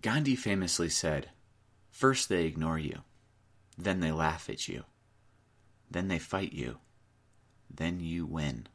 Gandhi famously said, First they ignore you, then they laugh at you, then they fight you, then you win.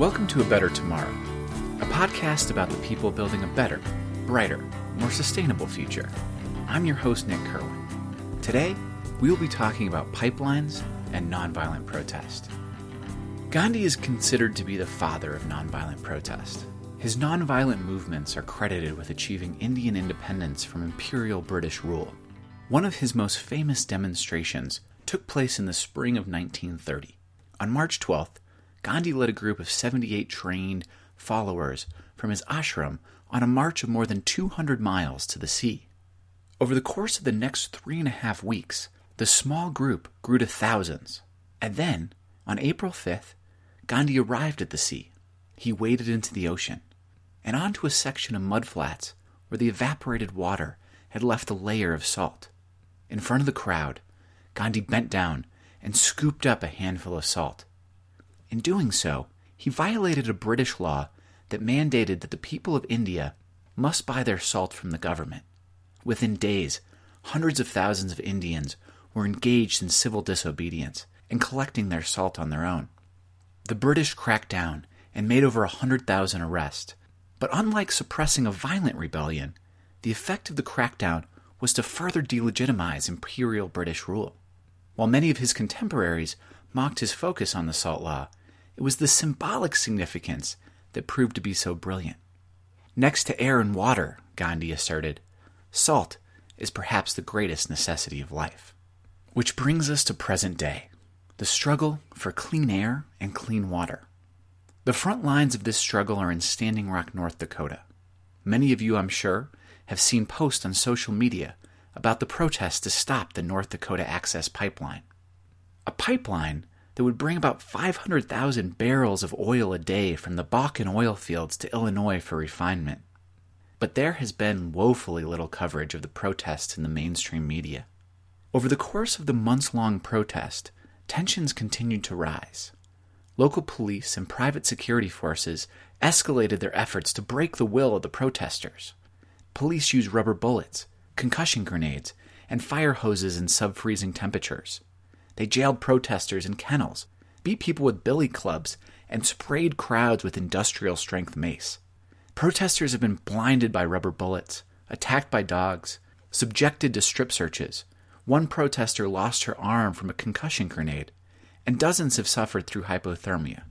Welcome to A Better Tomorrow, a podcast about the people building a better, brighter, more sustainable future. I'm your host, Nick Kerwin. Today, we will be talking about pipelines and nonviolent protest. Gandhi is considered to be the father of nonviolent protest. His nonviolent movements are credited with achieving Indian independence from imperial British rule. One of his most famous demonstrations took place in the spring of 1930. On March 12th, Gandhi led a group of 78 trained followers from his ashram on a march of more than 200 miles to the sea. Over the course of the next three and a half weeks, the small group grew to thousands. And then, on April 5th, Gandhi arrived at the sea. He waded into the ocean and onto a section of mudflats where the evaporated water had left a layer of salt. In front of the crowd, Gandhi bent down and scooped up a handful of salt. In doing so, he violated a British law that mandated that the people of India must buy their salt from the government. Within days, hundreds of thousands of Indians were engaged in civil disobedience and collecting their salt on their own. The British cracked down and made over a 100,000 arrests. But unlike suppressing a violent rebellion, the effect of the crackdown was to further delegitimize imperial British rule. While many of his contemporaries mocked his focus on the salt law, it was the symbolic significance that proved to be so brilliant. Next to air and water, Gandhi asserted, salt is perhaps the greatest necessity of life. Which brings us to present day the struggle for clean air and clean water. The front lines of this struggle are in Standing Rock, North Dakota. Many of you, I'm sure, have seen posts on social media about the protests to stop the North Dakota Access Pipeline. A pipeline that would bring about 500,000 barrels of oil a day from the Bakken oil fields to Illinois for refinement. But there has been woefully little coverage of the protests in the mainstream media. Over the course of the months long protest, tensions continued to rise. Local police and private security forces escalated their efforts to break the will of the protesters. Police used rubber bullets, concussion grenades, and fire hoses in sub freezing temperatures. They jailed protesters in kennels, beat people with billy clubs, and sprayed crowds with industrial strength mace. Protesters have been blinded by rubber bullets, attacked by dogs, subjected to strip searches. One protester lost her arm from a concussion grenade, and dozens have suffered through hypothermia.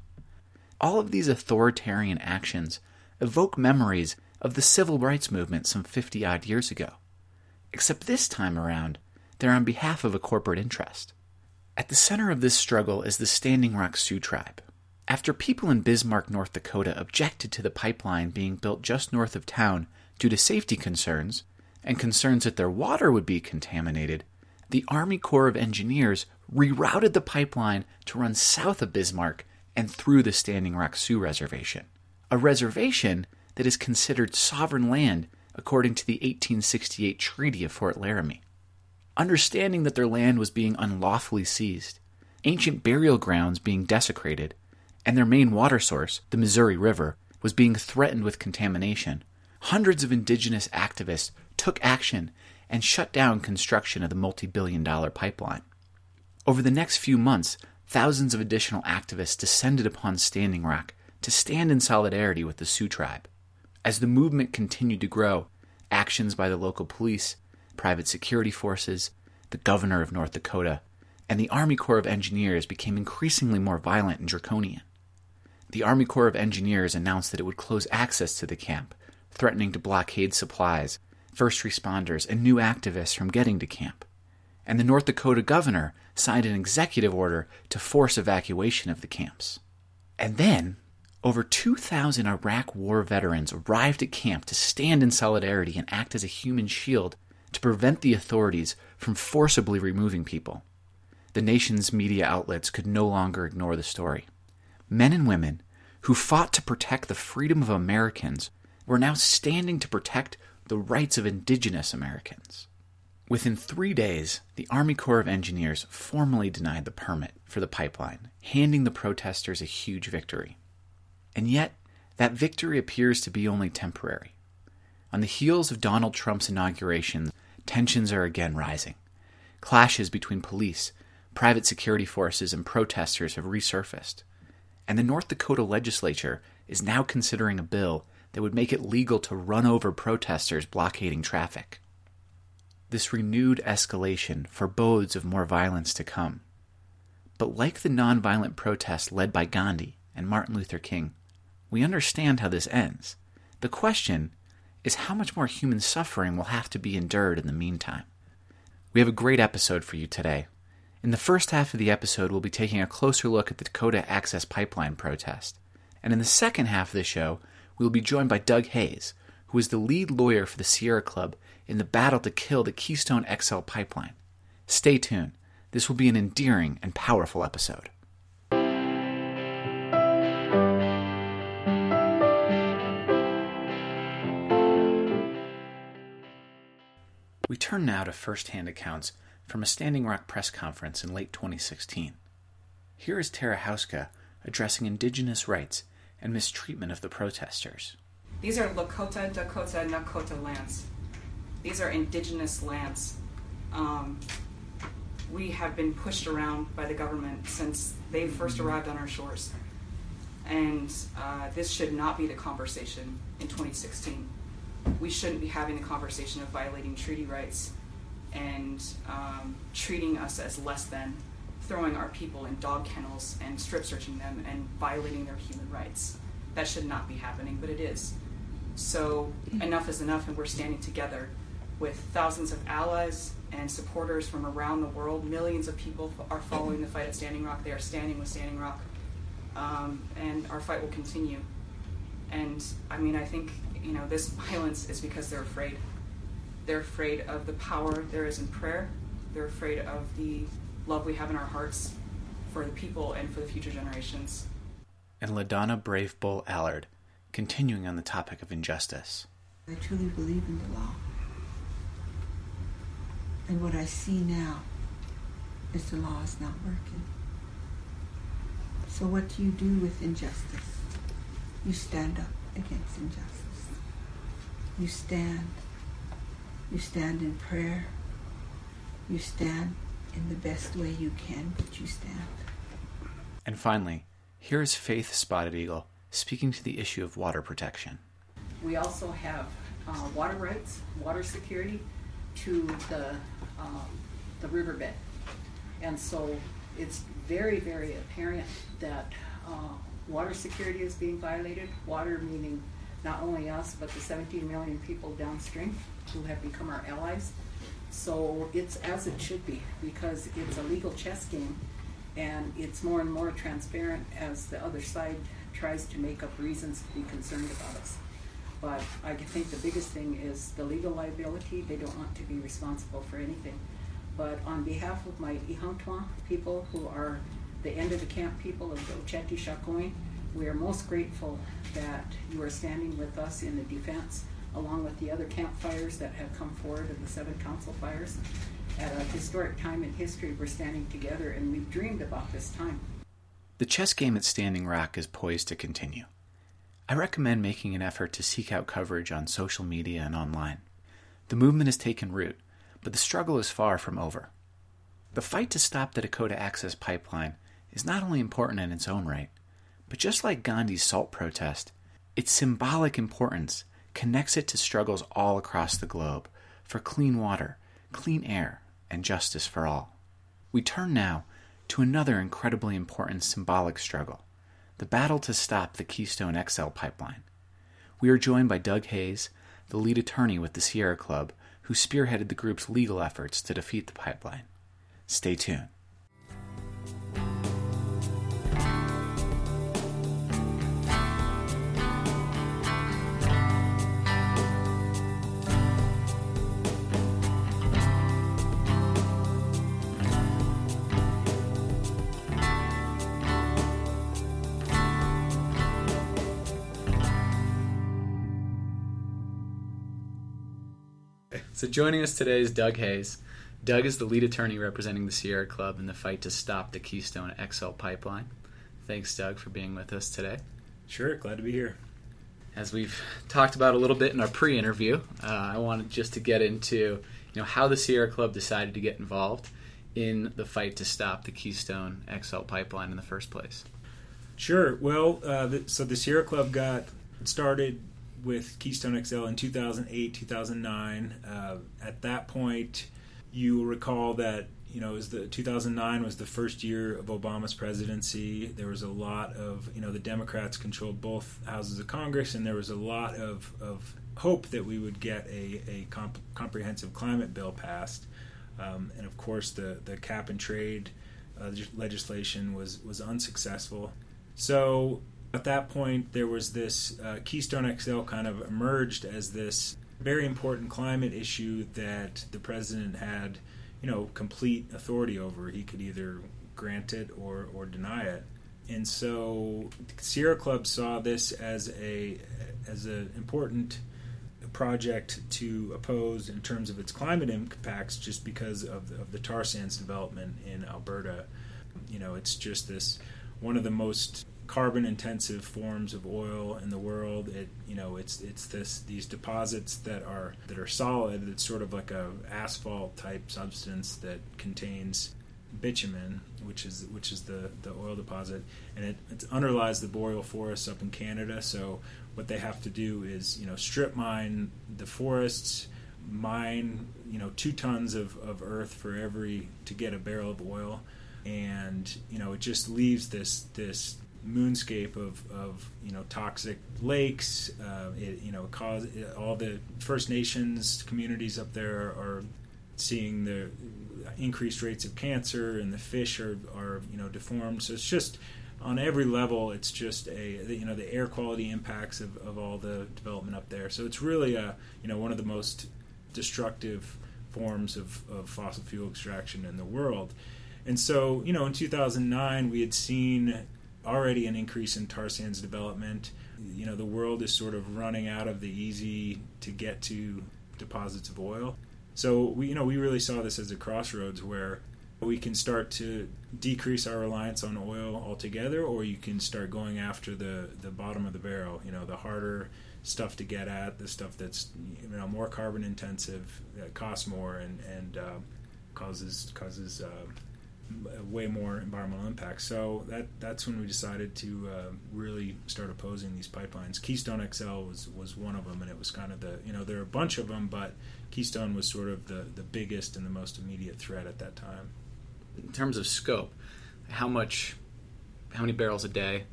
All of these authoritarian actions evoke memories of the civil rights movement some 50 odd years ago. Except this time around, they're on behalf of a corporate interest. At the center of this struggle is the Standing Rock Sioux tribe. After people in Bismarck, North Dakota objected to the pipeline being built just north of town due to safety concerns and concerns that their water would be contaminated, the Army Corps of Engineers rerouted the pipeline to run south of Bismarck and through the Standing Rock Sioux Reservation, a reservation that is considered sovereign land according to the 1868 Treaty of Fort Laramie. Understanding that their land was being unlawfully seized, ancient burial grounds being desecrated, and their main water source, the Missouri River, was being threatened with contamination, hundreds of indigenous activists took action and shut down construction of the multi billion dollar pipeline. Over the next few months, thousands of additional activists descended upon Standing Rock to stand in solidarity with the Sioux tribe. As the movement continued to grow, actions by the local police, private security forces, the governor of North Dakota, and the Army Corps of Engineers became increasingly more violent and draconian. The Army Corps of Engineers announced that it would close access to the camp, threatening to blockade supplies, first responders, and new activists from getting to camp. And the North Dakota governor signed an executive order to force evacuation of the camps. And then, over 2,000 Iraq War veterans arrived at camp to stand in solidarity and act as a human shield to prevent the authorities from forcibly removing people. The nation's media outlets could no longer ignore the story men and women who fought to protect the freedom of Americans were now standing to protect the rights of indigenous Americans. Within three days, the Army Corps of Engineers formally denied the permit for the pipeline, handing the protesters a huge victory. And yet, that victory appears to be only temporary. On the heels of Donald Trump's inauguration, tensions are again rising. Clashes between police, private security forces, and protesters have resurfaced and the North Dakota legislature is now considering a bill that would make it legal to run over protesters blockading traffic. This renewed escalation forebodes of more violence to come. But like the nonviolent protests led by Gandhi and Martin Luther King, we understand how this ends. The question is how much more human suffering will have to be endured in the meantime. We have a great episode for you today in the first half of the episode, we'll be taking a closer look at the Dakota Access Pipeline protest. And in the second half of the show, we will be joined by Doug Hayes, who is the lead lawyer for the Sierra Club in the battle to kill the Keystone XL pipeline. Stay tuned. This will be an endearing and powerful episode. Turn now to first hand accounts from a Standing Rock press conference in late 2016. Here is Tara Houska addressing Indigenous rights and mistreatment of the protesters. These are Lakota, Dakota, Nakota lands. These are indigenous lands. Um, we have been pushed around by the government since they first arrived on our shores. And uh, this should not be the conversation in 2016. We shouldn't be having the conversation of violating treaty rights and um, treating us as less than, throwing our people in dog kennels and strip searching them and violating their human rights. That should not be happening, but it is. So enough is enough, and we're standing together with thousands of allies and supporters from around the world. Millions of people are following the fight at Standing Rock. They are standing with Standing Rock, um, and our fight will continue. And I mean, I think you know this violence is because they're afraid. They're afraid of the power there is in prayer. They're afraid of the love we have in our hearts for the people and for the future generations. And LaDonna Brave Bull Allard, continuing on the topic of injustice. I truly believe in the law. And what I see now is the law is not working. So what do you do with injustice? You stand up against injustice. You stand you stand in prayer. You stand in the best way you can, but you stand. And finally, here is Faith Spotted Eagle speaking to the issue of water protection. We also have uh, water rights, water security to the, um, the riverbed. And so it's very, very apparent that uh, water security is being violated. Water meaning not only us, but the 17 million people downstream who have become our allies. So it's as it should be because it's a legal chess game and it's more and more transparent as the other side tries to make up reasons to be concerned about us. But I think the biggest thing is the legal liability. They don't want to be responsible for anything. But on behalf of my Ihantwa people who are the end of the camp people of the Oceti Sakowin, we are most grateful that you are standing with us in the defense along with the other campfires that have come forward and the seven council fires. At a historic time in history, we're standing together and we've dreamed about this time. The chess game at Standing Rock is poised to continue. I recommend making an effort to seek out coverage on social media and online. The movement has taken root, but the struggle is far from over. The fight to stop the Dakota Access Pipeline is not only important in its own right, but just like Gandhi's salt protest, its symbolic importance connects it to struggles all across the globe for clean water, clean air, and justice for all. We turn now to another incredibly important symbolic struggle the battle to stop the Keystone XL pipeline. We are joined by Doug Hayes, the lead attorney with the Sierra Club, who spearheaded the group's legal efforts to defeat the pipeline. Stay tuned. So joining us today is Doug Hayes. Doug is the lead attorney representing the Sierra Club in the fight to stop the Keystone XL pipeline. Thanks, Doug, for being with us today. Sure, glad to be here. As we've talked about a little bit in our pre-interview, uh, I wanted just to get into you know how the Sierra Club decided to get involved in the fight to stop the Keystone XL pipeline in the first place. Sure. Well, uh, the, so the Sierra Club got started with Keystone XL in 2008, 2009. Uh, at that point, you will recall that you know, as the 2009 was the first year of Obama's presidency. There was a lot of, you know, the Democrats controlled both houses of Congress, and there was a lot of, of hope that we would get a, a comp- comprehensive climate bill passed. Um, and of course, the, the cap and trade uh, legislation was, was unsuccessful. So at that point, there was this uh, Keystone XL kind of emerged as this very important climate issue that the president had, you know, complete authority over. He could either grant it or, or deny it. And so Sierra Club saw this as a as an important project to oppose in terms of its climate impacts just because of, of the tar sands development in Alberta. You know, it's just this one of the most carbon intensive forms of oil in the world. It you know it's it's this these deposits that are that are solid. It's sort of like a asphalt type substance that contains bitumen, which is which is the the oil deposit, and it, it underlies the boreal forests up in Canada. So what they have to do is you know strip mine the forests, mine you know two tons of, of earth for every to get a barrel of oil and you know it just leaves this this moonscape of, of you know toxic lakes. Uh, it, you know, cause all the First Nations communities up there are seeing the increased rates of cancer, and the fish are, are you know deformed. So it's just on every level, it's just a you know the air quality impacts of, of all the development up there. So it's really a you know one of the most destructive forms of, of fossil fuel extraction in the world. And so, you know, in 2009, we had seen already an increase in tar sands development. You know, the world is sort of running out of the easy to get to deposits of oil. So we, you know, we really saw this as a crossroads where we can start to decrease our reliance on oil altogether, or you can start going after the the bottom of the barrel. You know, the harder stuff to get at, the stuff that's you know more carbon intensive, that costs more, and and uh, causes causes uh, way more environmental impact. So that that's when we decided to uh, really start opposing these pipelines. Keystone XL was was one of them, and it was kind of the you know there are a bunch of them, but Keystone was sort of the the biggest and the most immediate threat at that time. In terms of scope, how much, how many barrels a day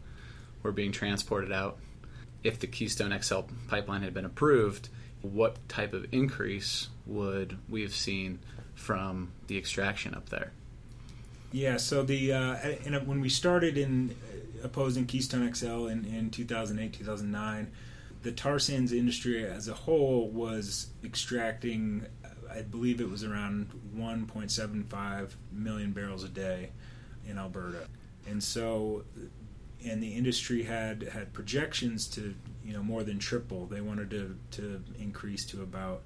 were being transported out? If the Keystone XL pipeline had been approved, what type of increase would we have seen from the extraction up there? Yeah, so the uh, when we started in uh, opposing Keystone XL in, in 2008, 2009, the tar sands industry as a whole was extracting, I believe it was around 1.75 million barrels a day in Alberta, and so, and the industry had had projections to you know more than triple. They wanted to to increase to about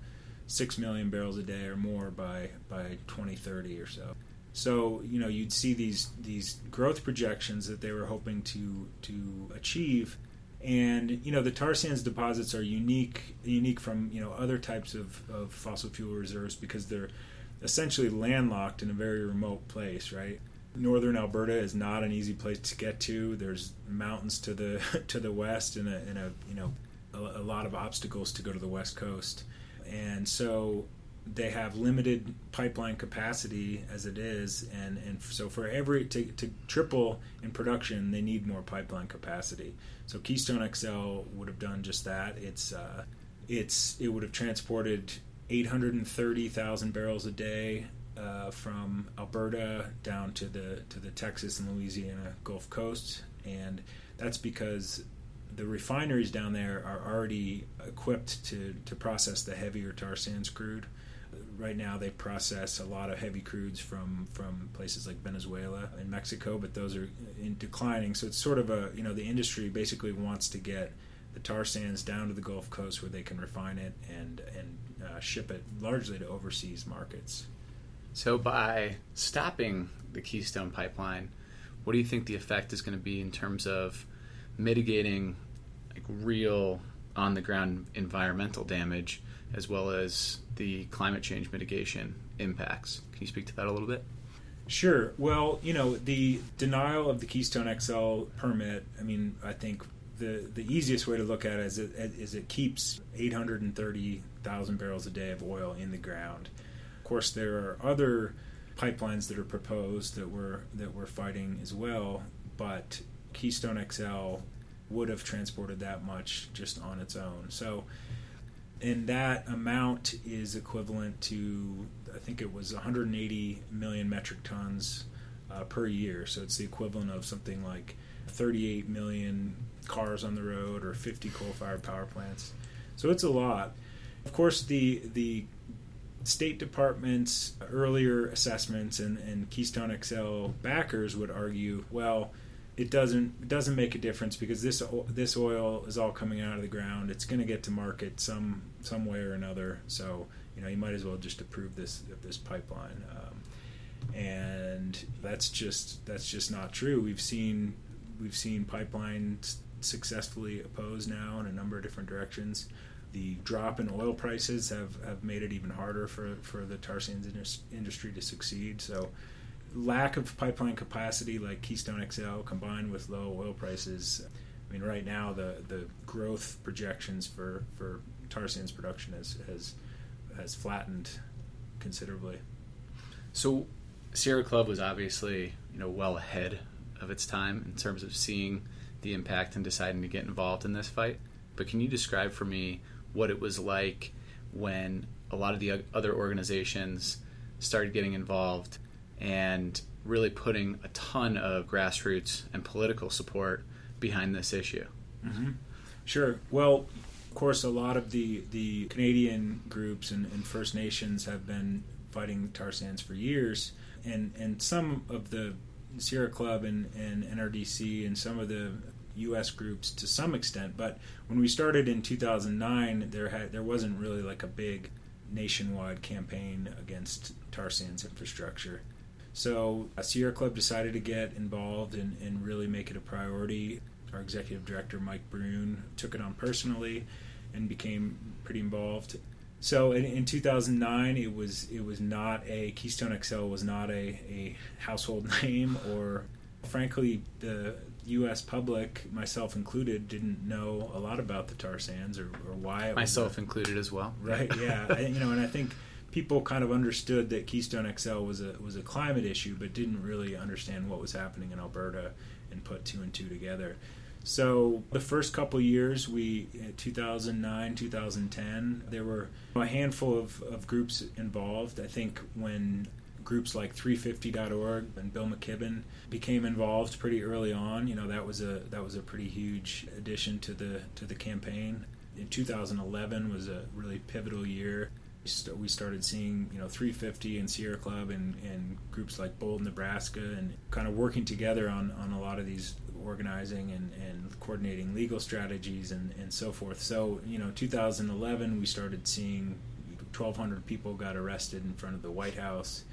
six million barrels a day or more by by 2030 or so. So you know you'd see these these growth projections that they were hoping to to achieve, and you know the tar sands deposits are unique unique from you know other types of, of fossil fuel reserves because they're essentially landlocked in a very remote place, right? Northern Alberta is not an easy place to get to. There's mountains to the to the west and a, and a you know a, a lot of obstacles to go to the West Coast, and so they have limited pipeline capacity as it is, and, and so for every to, to triple in production, they need more pipeline capacity. So Keystone XL would have done just that. It's uh, it's it would have transported 830,000 barrels a day uh, from Alberta down to the to the Texas and Louisiana Gulf Coast, and that's because the refineries down there are already equipped to, to process the heavier tar sands crude. Right now, they process a lot of heavy crudes from, from places like Venezuela and Mexico, but those are in declining. So it's sort of a you know the industry basically wants to get the tar sands down to the Gulf Coast where they can refine it and and uh, ship it largely to overseas markets. So by stopping the Keystone pipeline, what do you think the effect is going to be in terms of mitigating like real on the ground environmental damage as well as the climate change mitigation impacts. Can you speak to that a little bit? Sure. Well, you know, the denial of the Keystone XL permit, I mean, I think the, the easiest way to look at it is it, is it keeps 830,000 barrels a day of oil in the ground. Of course, there are other pipelines that are proposed that we're, that we're fighting as well, but Keystone XL would have transported that much just on its own. So, and that amount is equivalent to, I think it was 180 million metric tons uh, per year. So it's the equivalent of something like 38 million cars on the road or 50 coal-fired power plants. So it's a lot. Of course, the the State Department's earlier assessments and, and Keystone XL backers would argue, well, it doesn't it doesn't make a difference because this this oil is all coming out of the ground. It's going to get to market some some way or another. So you know you might as well just approve this this pipeline. Um, and that's just that's just not true. We've seen we've seen pipelines successfully opposed now in a number of different directions. The drop in oil prices have, have made it even harder for, for the tar sands industry to succeed. So lack of pipeline capacity like Keystone XL combined with low oil prices, I mean, right now the, the growth projections for, for tar sands production has, has, has flattened considerably. So Sierra Club was obviously, you know, well ahead of its time in terms of seeing the impact and deciding to get involved in this fight. But can you describe for me what it was like when a lot of the other organizations started getting involved and really putting a ton of grassroots and political support behind this issue. Mm-hmm. Sure. Well, of course, a lot of the, the Canadian groups and, and First Nations have been fighting tar sands for years, and, and some of the Sierra Club and, and NRDC and some of the U.S. groups to some extent. But when we started in 2009, there had there wasn't really like a big nationwide campaign against tar sands infrastructure. So Sierra Club decided to get involved and, and really make it a priority. Our executive director, Mike Brune, took it on personally and became pretty involved. So in, in 2009, it was it was not a Keystone XL was not a, a household name, or frankly, the U.S. public, myself included, didn't know a lot about the tar sands or, or why. myself included as well. Right? Yeah. I, you know, and I think people kind of understood that Keystone XL was a was a climate issue, but didn't really understand what was happening in Alberta and put two and two together. So the first couple years, we uh, 2009, 2010, there were a handful of, of groups involved. I think when groups like 350.org and Bill McKibben became involved pretty early on, you know that was a that was a pretty huge addition to the to the campaign. In 2011 was a really pivotal year we started seeing you know 350 and Sierra Club and, and groups like Bold, Nebraska, and kind of working together on, on a lot of these organizing and, and coordinating legal strategies and, and so forth. So you know 2011 we started seeing 1,200 people got arrested in front of the White House.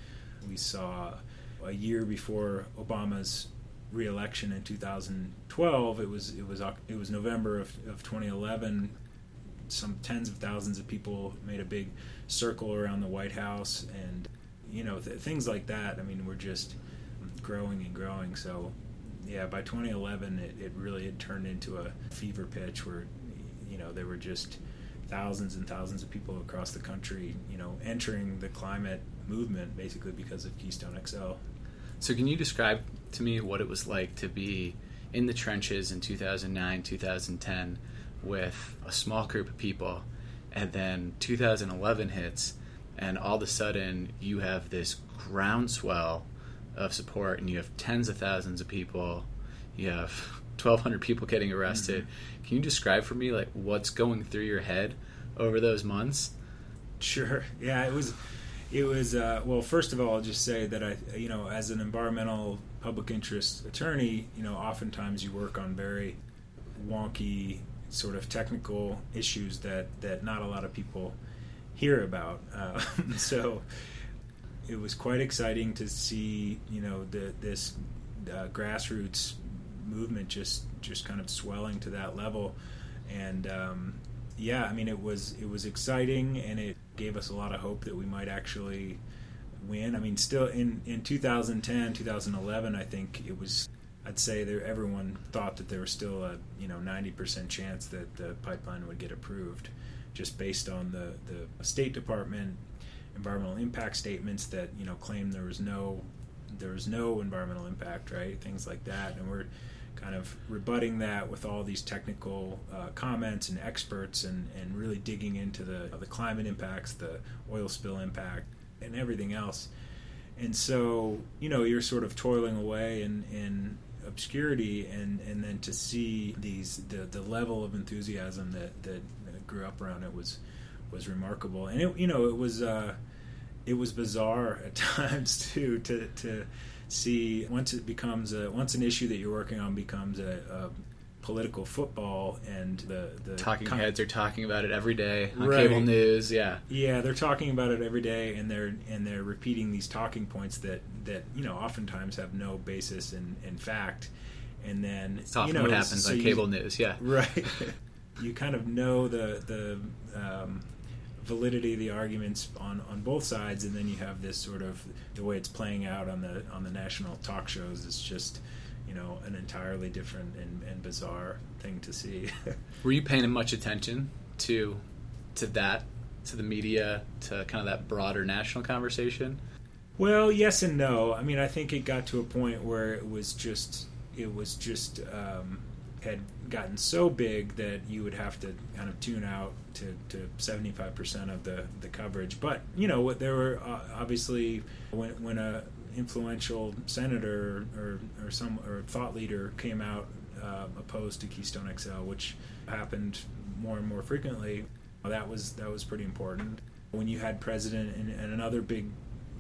We saw a year before Obama's reelection in 2012. It was it was it was November of, of 2011 some tens of thousands of people made a big circle around the White House, and you know th- things like that. I mean, we're just growing and growing. So, yeah, by 2011, it, it really had turned into a fever pitch where you know, there were just thousands and thousands of people across the country, you know, entering the climate movement basically because of Keystone XL. So, can you describe to me what it was like to be in the trenches in 2009, 2010 with a small group of people, and then 2011 hits, and all of a sudden you have this groundswell of support, and you have tens of thousands of people, you have 1,200 people getting arrested. Mm-hmm. Can you describe for me like what's going through your head over those months? Sure. Yeah, it was it was uh, well. First of all, I'll just say that I, you know, as an environmental public interest attorney, you know, oftentimes you work on very wonky, sort of technical issues that that not a lot of people hear about. Uh, so it was quite exciting to see, you know, the, this uh, grassroots movement just just kind of swelling to that level, and um, yeah, I mean, it was it was exciting, and it gave us a lot of hope that we might actually win. I mean, still in in 2010, 2011, I think it was. I'd say there everyone thought that there was still a you know 90% chance that the pipeline would get approved, just based on the the State Department environmental impact statements that you know claim there was no there was no environmental impact, right? Things like that, and we're kind of rebutting that with all these technical uh, comments and experts and, and really digging into the, the climate impacts, the oil spill impact, and everything else. And so, you know, you're sort of toiling away in, in obscurity and, and then to see these the, the level of enthusiasm that, that grew up around it was was remarkable. And it you know, it was uh, it was bizarre at times too to to see once it becomes a once an issue that you're working on becomes a, a political football and the, the talking heads are talking about it every day on right. cable news yeah. Yeah they're talking about it every day and they're and they're repeating these talking points that that you know oftentimes have no basis in in fact. And then it's often you know, what happens so on cable you, news yeah. Right. You kind of know the the um, validity of the arguments on, on both sides, and then you have this sort of the way it's playing out on the on the national talk shows It's just you know an entirely different and, and bizarre thing to see. Were you paying much attention to to that to the media to kind of that broader national conversation? Well, yes and no. I mean, I think it got to a point where it was just it was just um, had gotten so big that you would have to kind of tune out to, to 75% of the, the coverage. But, you know, there were uh, obviously when, when a influential senator or, or some or thought leader came out uh, opposed to Keystone XL, which happened more and more frequently, that was that was pretty important. When you had president and, and another big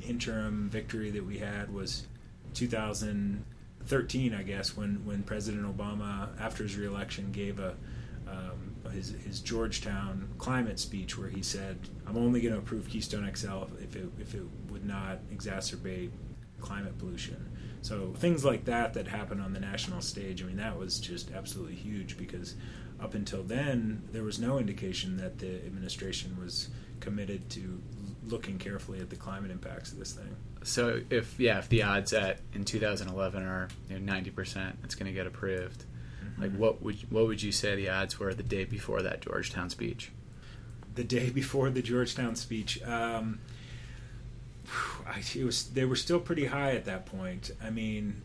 interim victory that we had was 2013, I guess, when, when President Obama, after his reelection, gave a um, his, his Georgetown climate speech where he said, "I'm only going to approve Keystone XL if it if it would not exacerbate climate pollution." So things like that that happened on the national stage. I mean, that was just absolutely huge because up until then there was no indication that the administration was committed to looking carefully at the climate impacts of this thing. So if yeah, if the odds at in 2011 are you know, 90%, it's going to get approved. Mm-hmm. Like what would what would you say the odds were the day before that Georgetown speech? The day before the Georgetown speech, um, it was they were still pretty high at that point. I mean,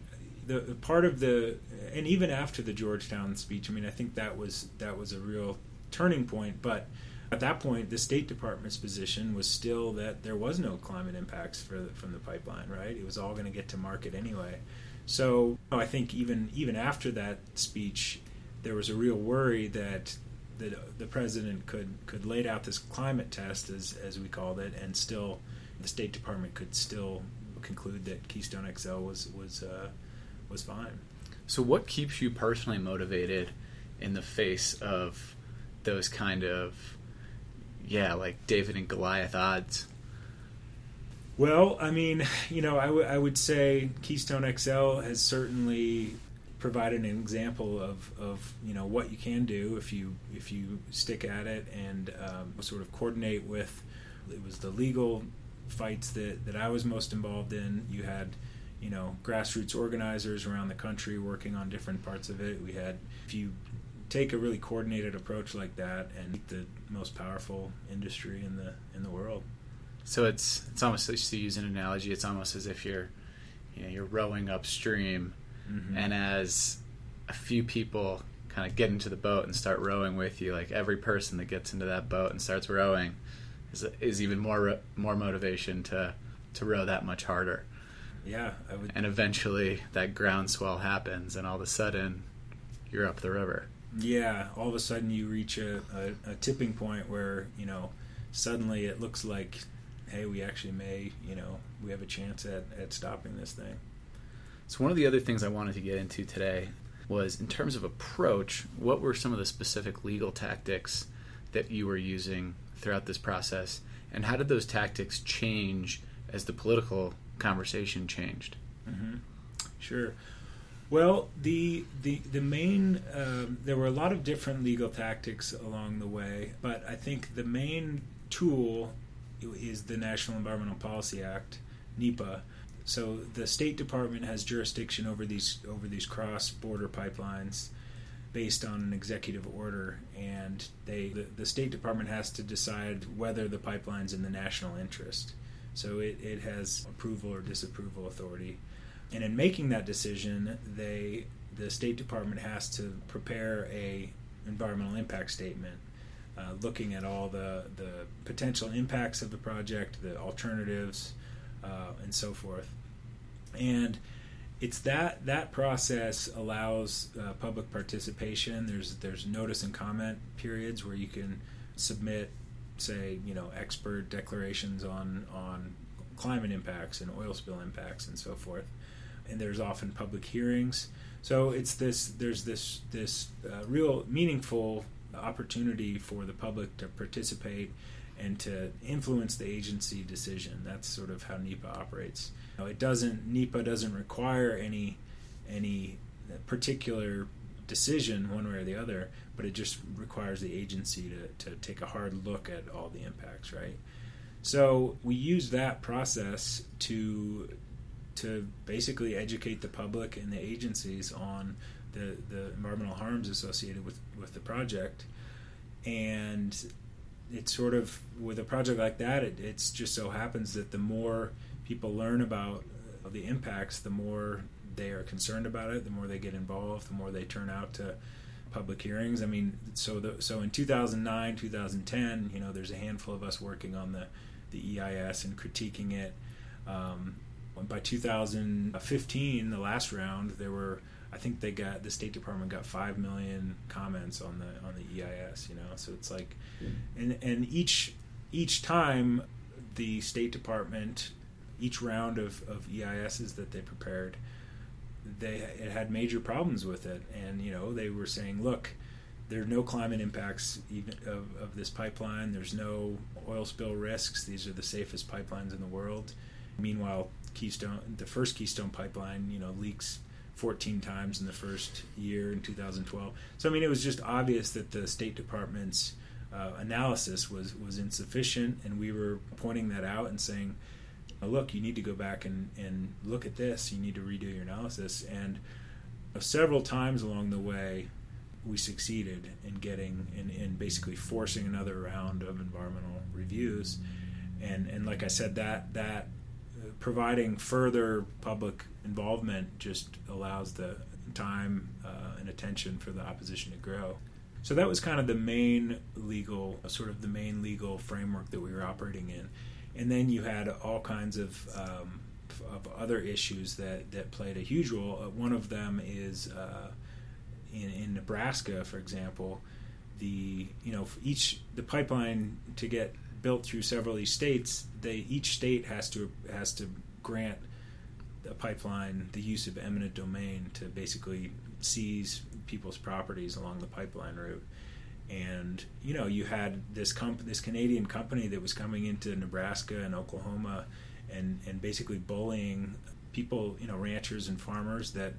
the part of the and even after the Georgetown speech, I mean, I think that was that was a real turning point, but at that point, the State Department's position was still that there was no climate impacts for, from the pipeline, right? It was all going to get to market anyway. So I think even even after that speech, there was a real worry that the, the president could, could lay out this climate test, as, as we called it, and still the State Department could still conclude that Keystone XL was was uh, was fine. So, what keeps you personally motivated in the face of those kind of yeah, like David and Goliath odds. Well, I mean, you know, I, w- I would say Keystone XL has certainly provided an example of, of you know what you can do if you if you stick at it and um, sort of coordinate with. It was the legal fights that, that I was most involved in. You had you know grassroots organizers around the country working on different parts of it. We had a few take a really coordinated approach like that and the most powerful industry in the in the world. So it's it's almost just to use an analogy. It's almost as if you're you know you're rowing upstream, Mhm. and as a few people kind of get into the boat and start rowing with you, like every person that gets into that boat and starts rowing is is even more more motivation to to row that much harder. Yeah, I would. And eventually, that groundswell happens, and all of a sudden, you're up the river. Yeah, all of a sudden you reach a, a, a tipping point where you know suddenly it looks like, hey, we actually may, you know, we have a chance at, at stopping this thing. So one of the other things I wanted to get into today was in terms of approach, what were some of the specific legal tactics that you were using throughout this process and how did those tactics change as the political conversation changed? Mm-hmm. Sure. Well, the the the main um, there were a lot of different legal tactics along the way, but I think the main tool is the National Environmental Policy Act, NEPA. So the State Department has jurisdiction over these over these cross border pipelines based on an executive order, and they the, the State Department has to decide whether the pipeline's in the national interest. So it, it has approval or disapproval authority. And in making that decision, they the State Department has to prepare a environmental impact statement, uh, looking at all the the potential impacts of the project, the alternatives, uh, and so forth. And it's that that process allows uh, public participation. There's there's notice and comment periods where you can submit, say, you know, expert declarations on on climate impacts and oil spill impacts and so forth. And there's often public hearings. So it's this there's this this uh, real meaningful opportunity for the public to participate and to influence the agency decision. That's sort of how NEPA operates. Now, it doesn't NEPA doesn't require any any particular decision one way or the other, but it just requires the agency to, to take a hard look at all the impacts, right? So we use that process to to basically educate the public and the agencies on the, the environmental harms associated with, with the project. And it's sort of with a project like that, it it's just so happens that the more people learn about the impacts, the more they are concerned about it, the more they get involved, the more they turn out to public hearings. I mean, so the, so in 2009, 2010, you know, there's a handful of us working on the the EIS and critiquing it. Um, by 2015, the last round, there were I think they got the State Department got five million comments on the on the EIS. You know, so it's like, and and each each time the State Department, each round of, of EISs that they prepared, they it had major problems with it, and you know they were saying, look, there are no climate impacts even of, of this pipeline. There's no oil spill risks. These are the safest pipelines in the world. Meanwhile, Keystone, the first Keystone pipeline, you know, leaks 14 times in the first year in 2012. So I mean, it was just obvious that the State Department's uh, analysis was was insufficient, and we were pointing that out and saying, "Look, you need to go back and and look at this. You need to redo your analysis." And uh, several times along the way, we succeeded in getting in, in basically forcing another round of environmental reviews, and and like I said, that that providing further public involvement just allows the time uh, and attention for the opposition to grow. So that was kind of the main legal, sort of the main legal framework that we were operating in. And then you had all kinds of, um, of other issues that, that played a huge role. Uh, one of them is uh, in, in Nebraska, for example, the you know each the pipeline to get built through several of these states, they each state has to has to grant a pipeline the use of eminent domain to basically seize people's properties along the pipeline route. And you know, you had this comp- this Canadian company that was coming into Nebraska and Oklahoma, and and basically bullying people, you know, ranchers and farmers that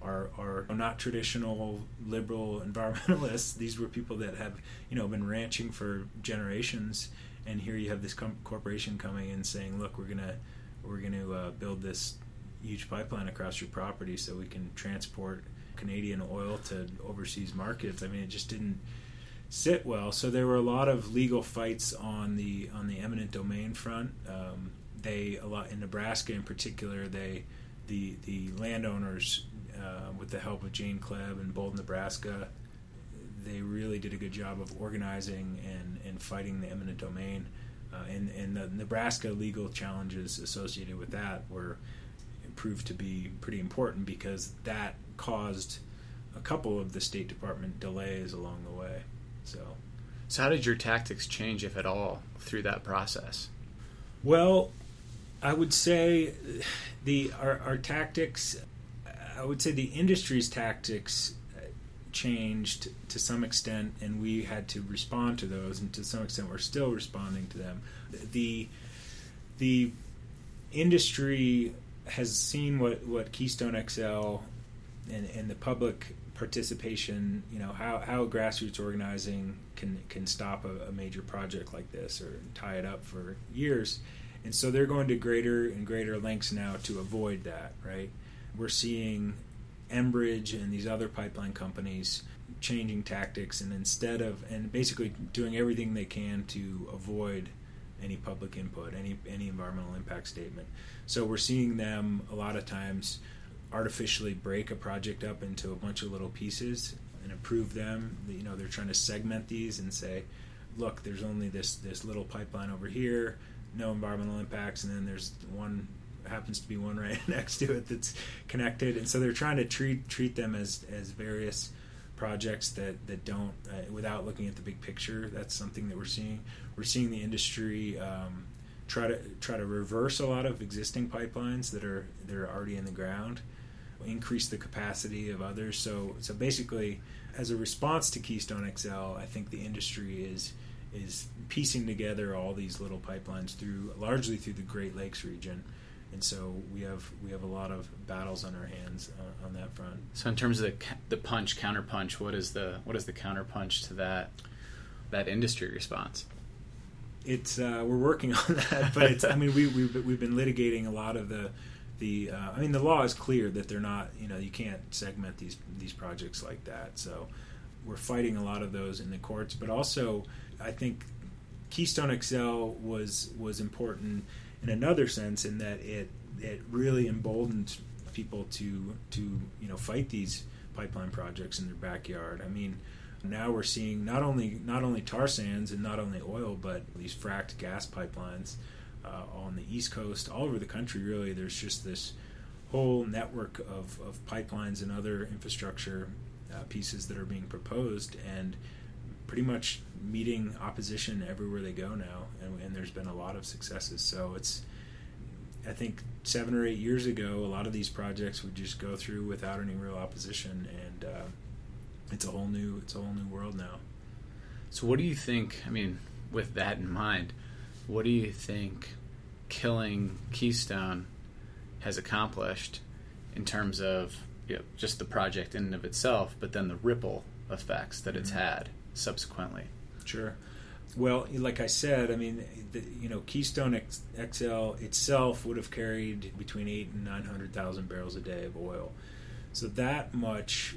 are are not traditional liberal environmentalists. These were people that have you know been ranching for generations and here you have this com- corporation coming in saying, "Look, we're gonna we're gonna uh, build this huge pipeline across your property so we can transport Canadian oil to overseas markets. I mean, it just didn't sit well. So there were a lot of legal fights on the on the eminent domain front. Um, they a lot in Nebraska in particular. They the the landowners uh, with the help of Jane Kleeb and Bold, Nebraska, they really did a good job of organizing and, and fighting the eminent domain. Uh, and, and the Nebraska legal challenges associated with that were proved to be pretty important because that caused a couple of the State Department delays along the way. So, so how did your tactics change, if at all, through that process? Well, I would say the our, our tactics. I would say the industry's tactics changed to some extent, and we had to respond to those, and to some extent, we're still responding to them. the The industry has seen what, what Keystone XL and, and the public participation, you know, how, how grassroots organizing can can stop a, a, major project like this or tie it up for years. And so they're going to greater and greater lengths now to avoid that, right? We're seeing Enbridge and these other pipeline companies changing tactics and instead of and basically doing everything they can to avoid any public input, any any environmental impact statement. So we're seeing them a lot of times artificially break a project up into a bunch of little pieces and improve them. You know, they're trying to segment these and say, look, there's only this this little pipeline over here, no environmental impacts, and then there's one happens to be one right next to it that's connected, and so they're trying to treat treat them as as various projects that that don't uh, without looking at the big picture. That's something that we're seeing. We're seeing the industry um, try to try to reverse a lot of existing pipelines that are that are already in the ground, increase the capacity of others. So so basically, as a response to Keystone XL, I think the industry is is piecing together all these little pipelines through largely through the Great Lakes region and so we have we have a lot of battles on our hands uh, on that front. So in terms of the the punch counter punch, what is the what is the counter punch to that that industry response? It's uh, we're working on that, but it's I mean we we've, we've been litigating a lot of the the uh, I mean the law is clear that they're not you know you can't segment these these projects like that. So we're fighting a lot of those in the courts, but also I think Keystone XL was was important in another sense in that it it really emboldened people to to you know fight these pipeline projects in their backyard. I mean, now we're seeing not only not only tar sands and not only oil, but these fracked gas pipelines uh, on the East Coast, all over the country. Really, there's just this whole network of, of pipelines and other infrastructure uh, pieces that are being proposed, and pretty much meeting opposition everywhere they go now, and, and, there's been a lot of successes. So it's, I think seven or eight years ago, a lot of these projects would just go through without any real opposition, and uh, it's a whole new it's a whole new world now. So what do you think? I mean, with that in mind, what do you think killing Keystone has accomplished in terms of you know, just the project in and of itself, but then the ripple effects that it's mm-hmm. had subsequently? Sure. Well, like I said, I mean, the, you know, Keystone XL itself would have carried between eight and nine hundred thousand barrels a day of oil. So that much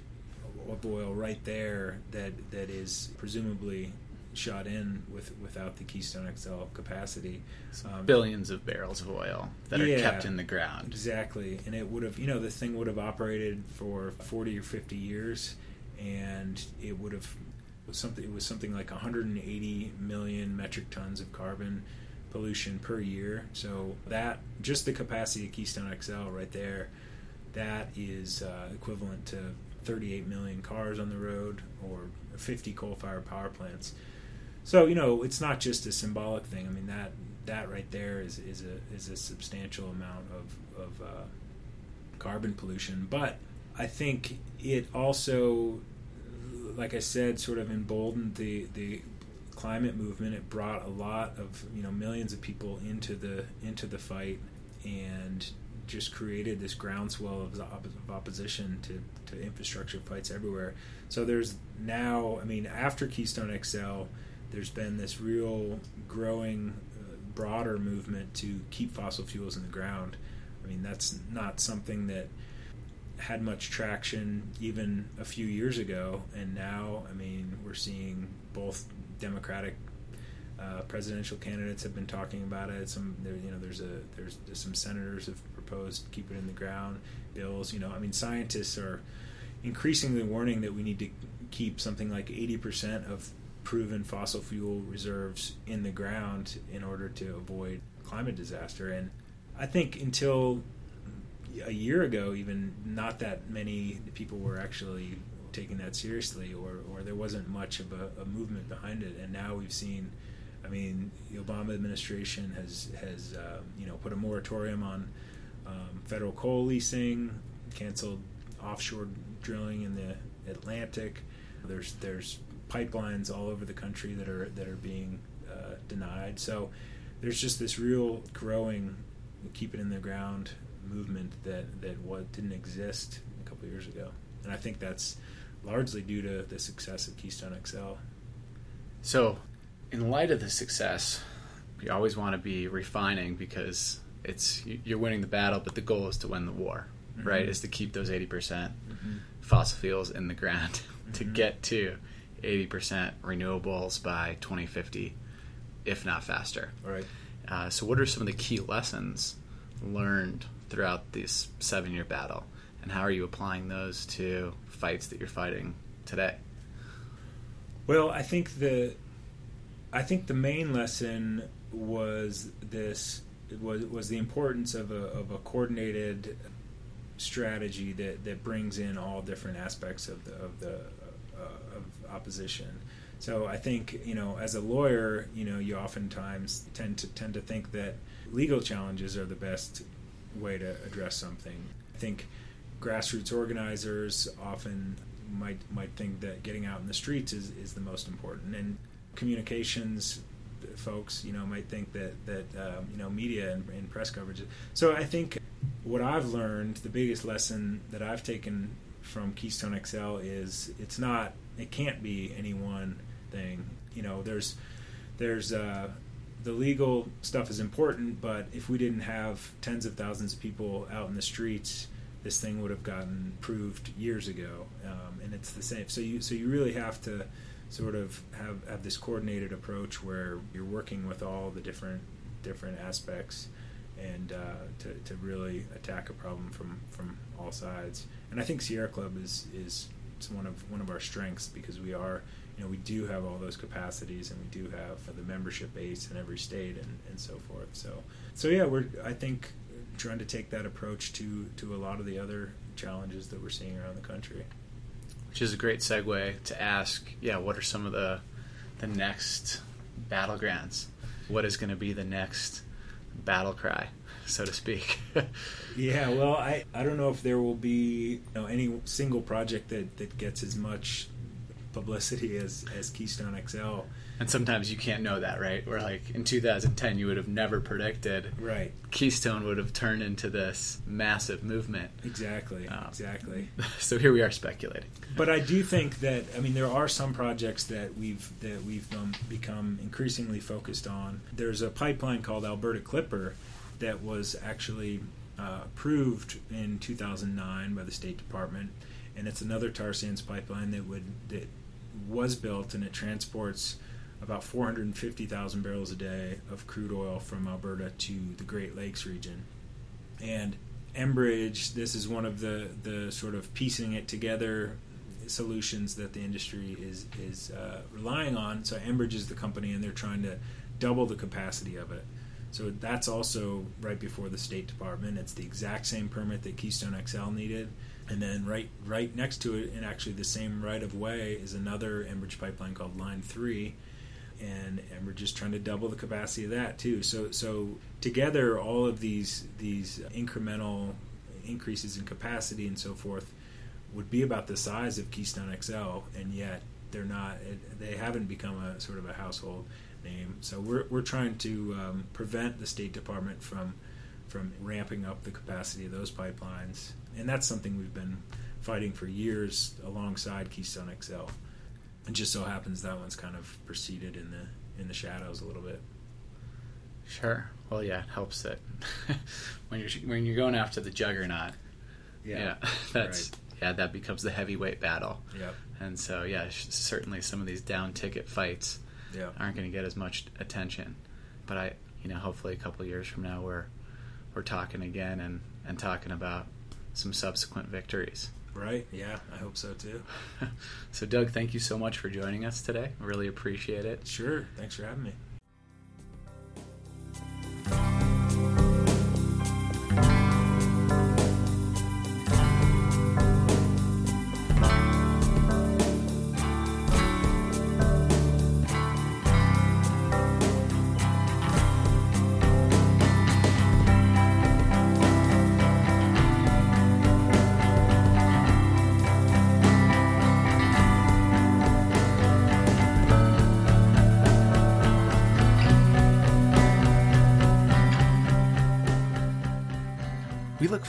of oil right there that that is presumably shot in with without the Keystone XL capacity. Um, billions of barrels of oil that yeah, are kept in the ground. Exactly, and it would have you know the thing would have operated for forty or fifty years, and it would have was something it was something like 180 million metric tons of carbon pollution per year. So that just the capacity of Keystone XL right there, that is uh, equivalent to 38 million cars on the road or 50 coal-fired power plants. So you know it's not just a symbolic thing. I mean that that right there is is a is a substantial amount of of uh, carbon pollution. But I think it also like I said, sort of emboldened the the climate movement. It brought a lot of you know millions of people into the into the fight and just created this groundswell of, of opposition to, to infrastructure fights everywhere. So there's now, I mean, after Keystone XL, there's been this real growing, uh, broader movement to keep fossil fuels in the ground. I mean, that's not something that had much traction even a few years ago, and now, I mean, we're seeing both Democratic uh, presidential candidates have been talking about it. Some, there, you know, there's a there's, there's some senators have proposed keep it in the ground bills. You know, I mean, scientists are increasingly warning that we need to keep something like 80% of proven fossil fuel reserves in the ground in order to avoid climate disaster. And I think until a year ago, even not that many people were actually taking that seriously, or, or there wasn't much of a, a movement behind it. And now we've seen, I mean, the Obama administration has has uh, you know put a moratorium on um, federal coal leasing, canceled offshore drilling in the Atlantic. There's there's pipelines all over the country that are that are being uh, denied. So there's just this real growing keep it in the ground movement that that what didn't exist a couple years ago, and I think that's largely due to the success of Keystone XL. So, in light of the success, you always want to be refining because it's you're winning the battle, but the goal is to win the war, mm-hmm. right? Is to keep those eighty percent mm-hmm. fossil fuels in the ground to mm-hmm. get to eighty percent renewables by 2050, if not faster. Right. Uh, so, what are some of the key lessons learned throughout this seven-year battle, and how are you applying those to fights that you're fighting today? Well, I think the I think the main lesson was this was was the importance of a of a coordinated strategy that, that brings in all different aspects of the of the uh, opposition. So I think you know, as a lawyer, you know, you oftentimes tend to tend to think that legal challenges are the best way to address something. I think grassroots organizers often might might think that getting out in the streets is, is the most important, and communications folks, you know, might think that that um, you know media and, and, press coverage. So I think what I've learned, the biggest lesson that I've taken from Keystone XL is it's not, it can't be any one thing. You know, there's there's uh, the legal stuff is important, but if we didn't have tens of thousands of people out in the streets, this thing would have gotten proved years ago. Um, and it's the same. So you so you really have to sort of have, have this coordinated approach where you're working with all the different different aspects and uh, to, to really attack a problem from, from all sides. And I think Sierra Club is is one of one of our strengths because we are you know we do have all those capacities and we do have the membership base in every state and, and so forth. So so yeah, we're I think trying to take that approach to to a lot of the other challenges that we're seeing around the country which is a great segue to ask, yeah, what are some of the the next battlegrounds? What is going to be the next battle cry, so to speak? yeah, well, I, I don't know if there will be you know, any single project that, that gets as much publicity as, as Keystone XL and sometimes you can't know that, right? Where like in 2010, you would have never predicted, right? Keystone would have turned into this massive movement. Exactly. Um, exactly. So here we are speculating. But I do think that I mean there are some projects that we've that we've become increasingly focused on. There's a pipeline called Alberta Clipper that was actually uh, approved in 2009 by the State Department, and it's another tar sands pipeline that would that was built and it transports about 450,000 barrels a day of crude oil from Alberta to the Great Lakes region. And Enbridge, this is one of the, the sort of piecing it together solutions that the industry is is uh, relying on. So Enbridge is the company, and they're trying to double the capacity of it. So that's also right before the State Department. It's the exact same permit that Keystone XL needed, and then right right next to it, and actually the same right of way, is another Enbridge pipeline called Line Three, and and we're just trying to double the capacity of that too. So so together, all of these these incremental increases in capacity and so forth would be about the size of Keystone XL, and yet they're not. They haven't become a sort of a household name. So we're we're trying to um, prevent the State Department from from ramping up the capacity of those pipelines, and that's something we've been fighting for years alongside Keystone XL. It just so happens that one's kind of proceeded in the in the shadows a little bit. Sure. Well, yeah, it helps that when you're when you're going after the juggernaut, Yeah, that's yeah, that becomes the heavyweight battle. Yep. And so yeah, sh- certainly some of these down ticket fights Yeah. aren't going to get as much attention. But I, you know, hopefully a couple years from now we're we're talking again and and talking about some subsequent victories. Right. Yeah. I hope so too. so Doug, thank you so much for joining us today. Really appreciate it. Sure. Thanks for having me.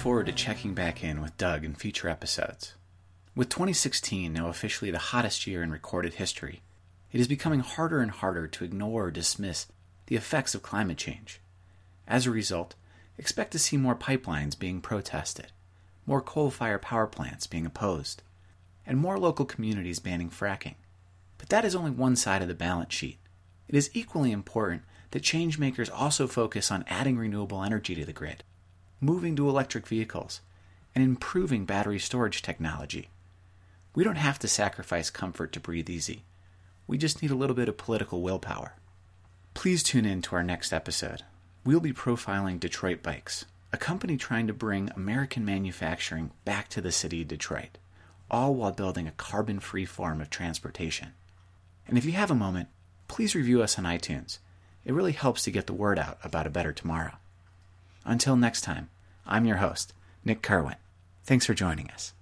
Forward to checking back in with Doug in future episodes. With 2016 now officially the hottest year in recorded history, it is becoming harder and harder to ignore or dismiss the effects of climate change. As a result, expect to see more pipelines being protested, more coal fired power plants being opposed, and more local communities banning fracking. But that is only one side of the balance sheet. It is equally important that changemakers also focus on adding renewable energy to the grid moving to electric vehicles, and improving battery storage technology. We don't have to sacrifice comfort to breathe easy. We just need a little bit of political willpower. Please tune in to our next episode. We'll be profiling Detroit Bikes, a company trying to bring American manufacturing back to the city of Detroit, all while building a carbon free form of transportation. And if you have a moment, please review us on iTunes. It really helps to get the word out about a better tomorrow. Until next time, I'm your host, Nick Kerwin. Thanks for joining us.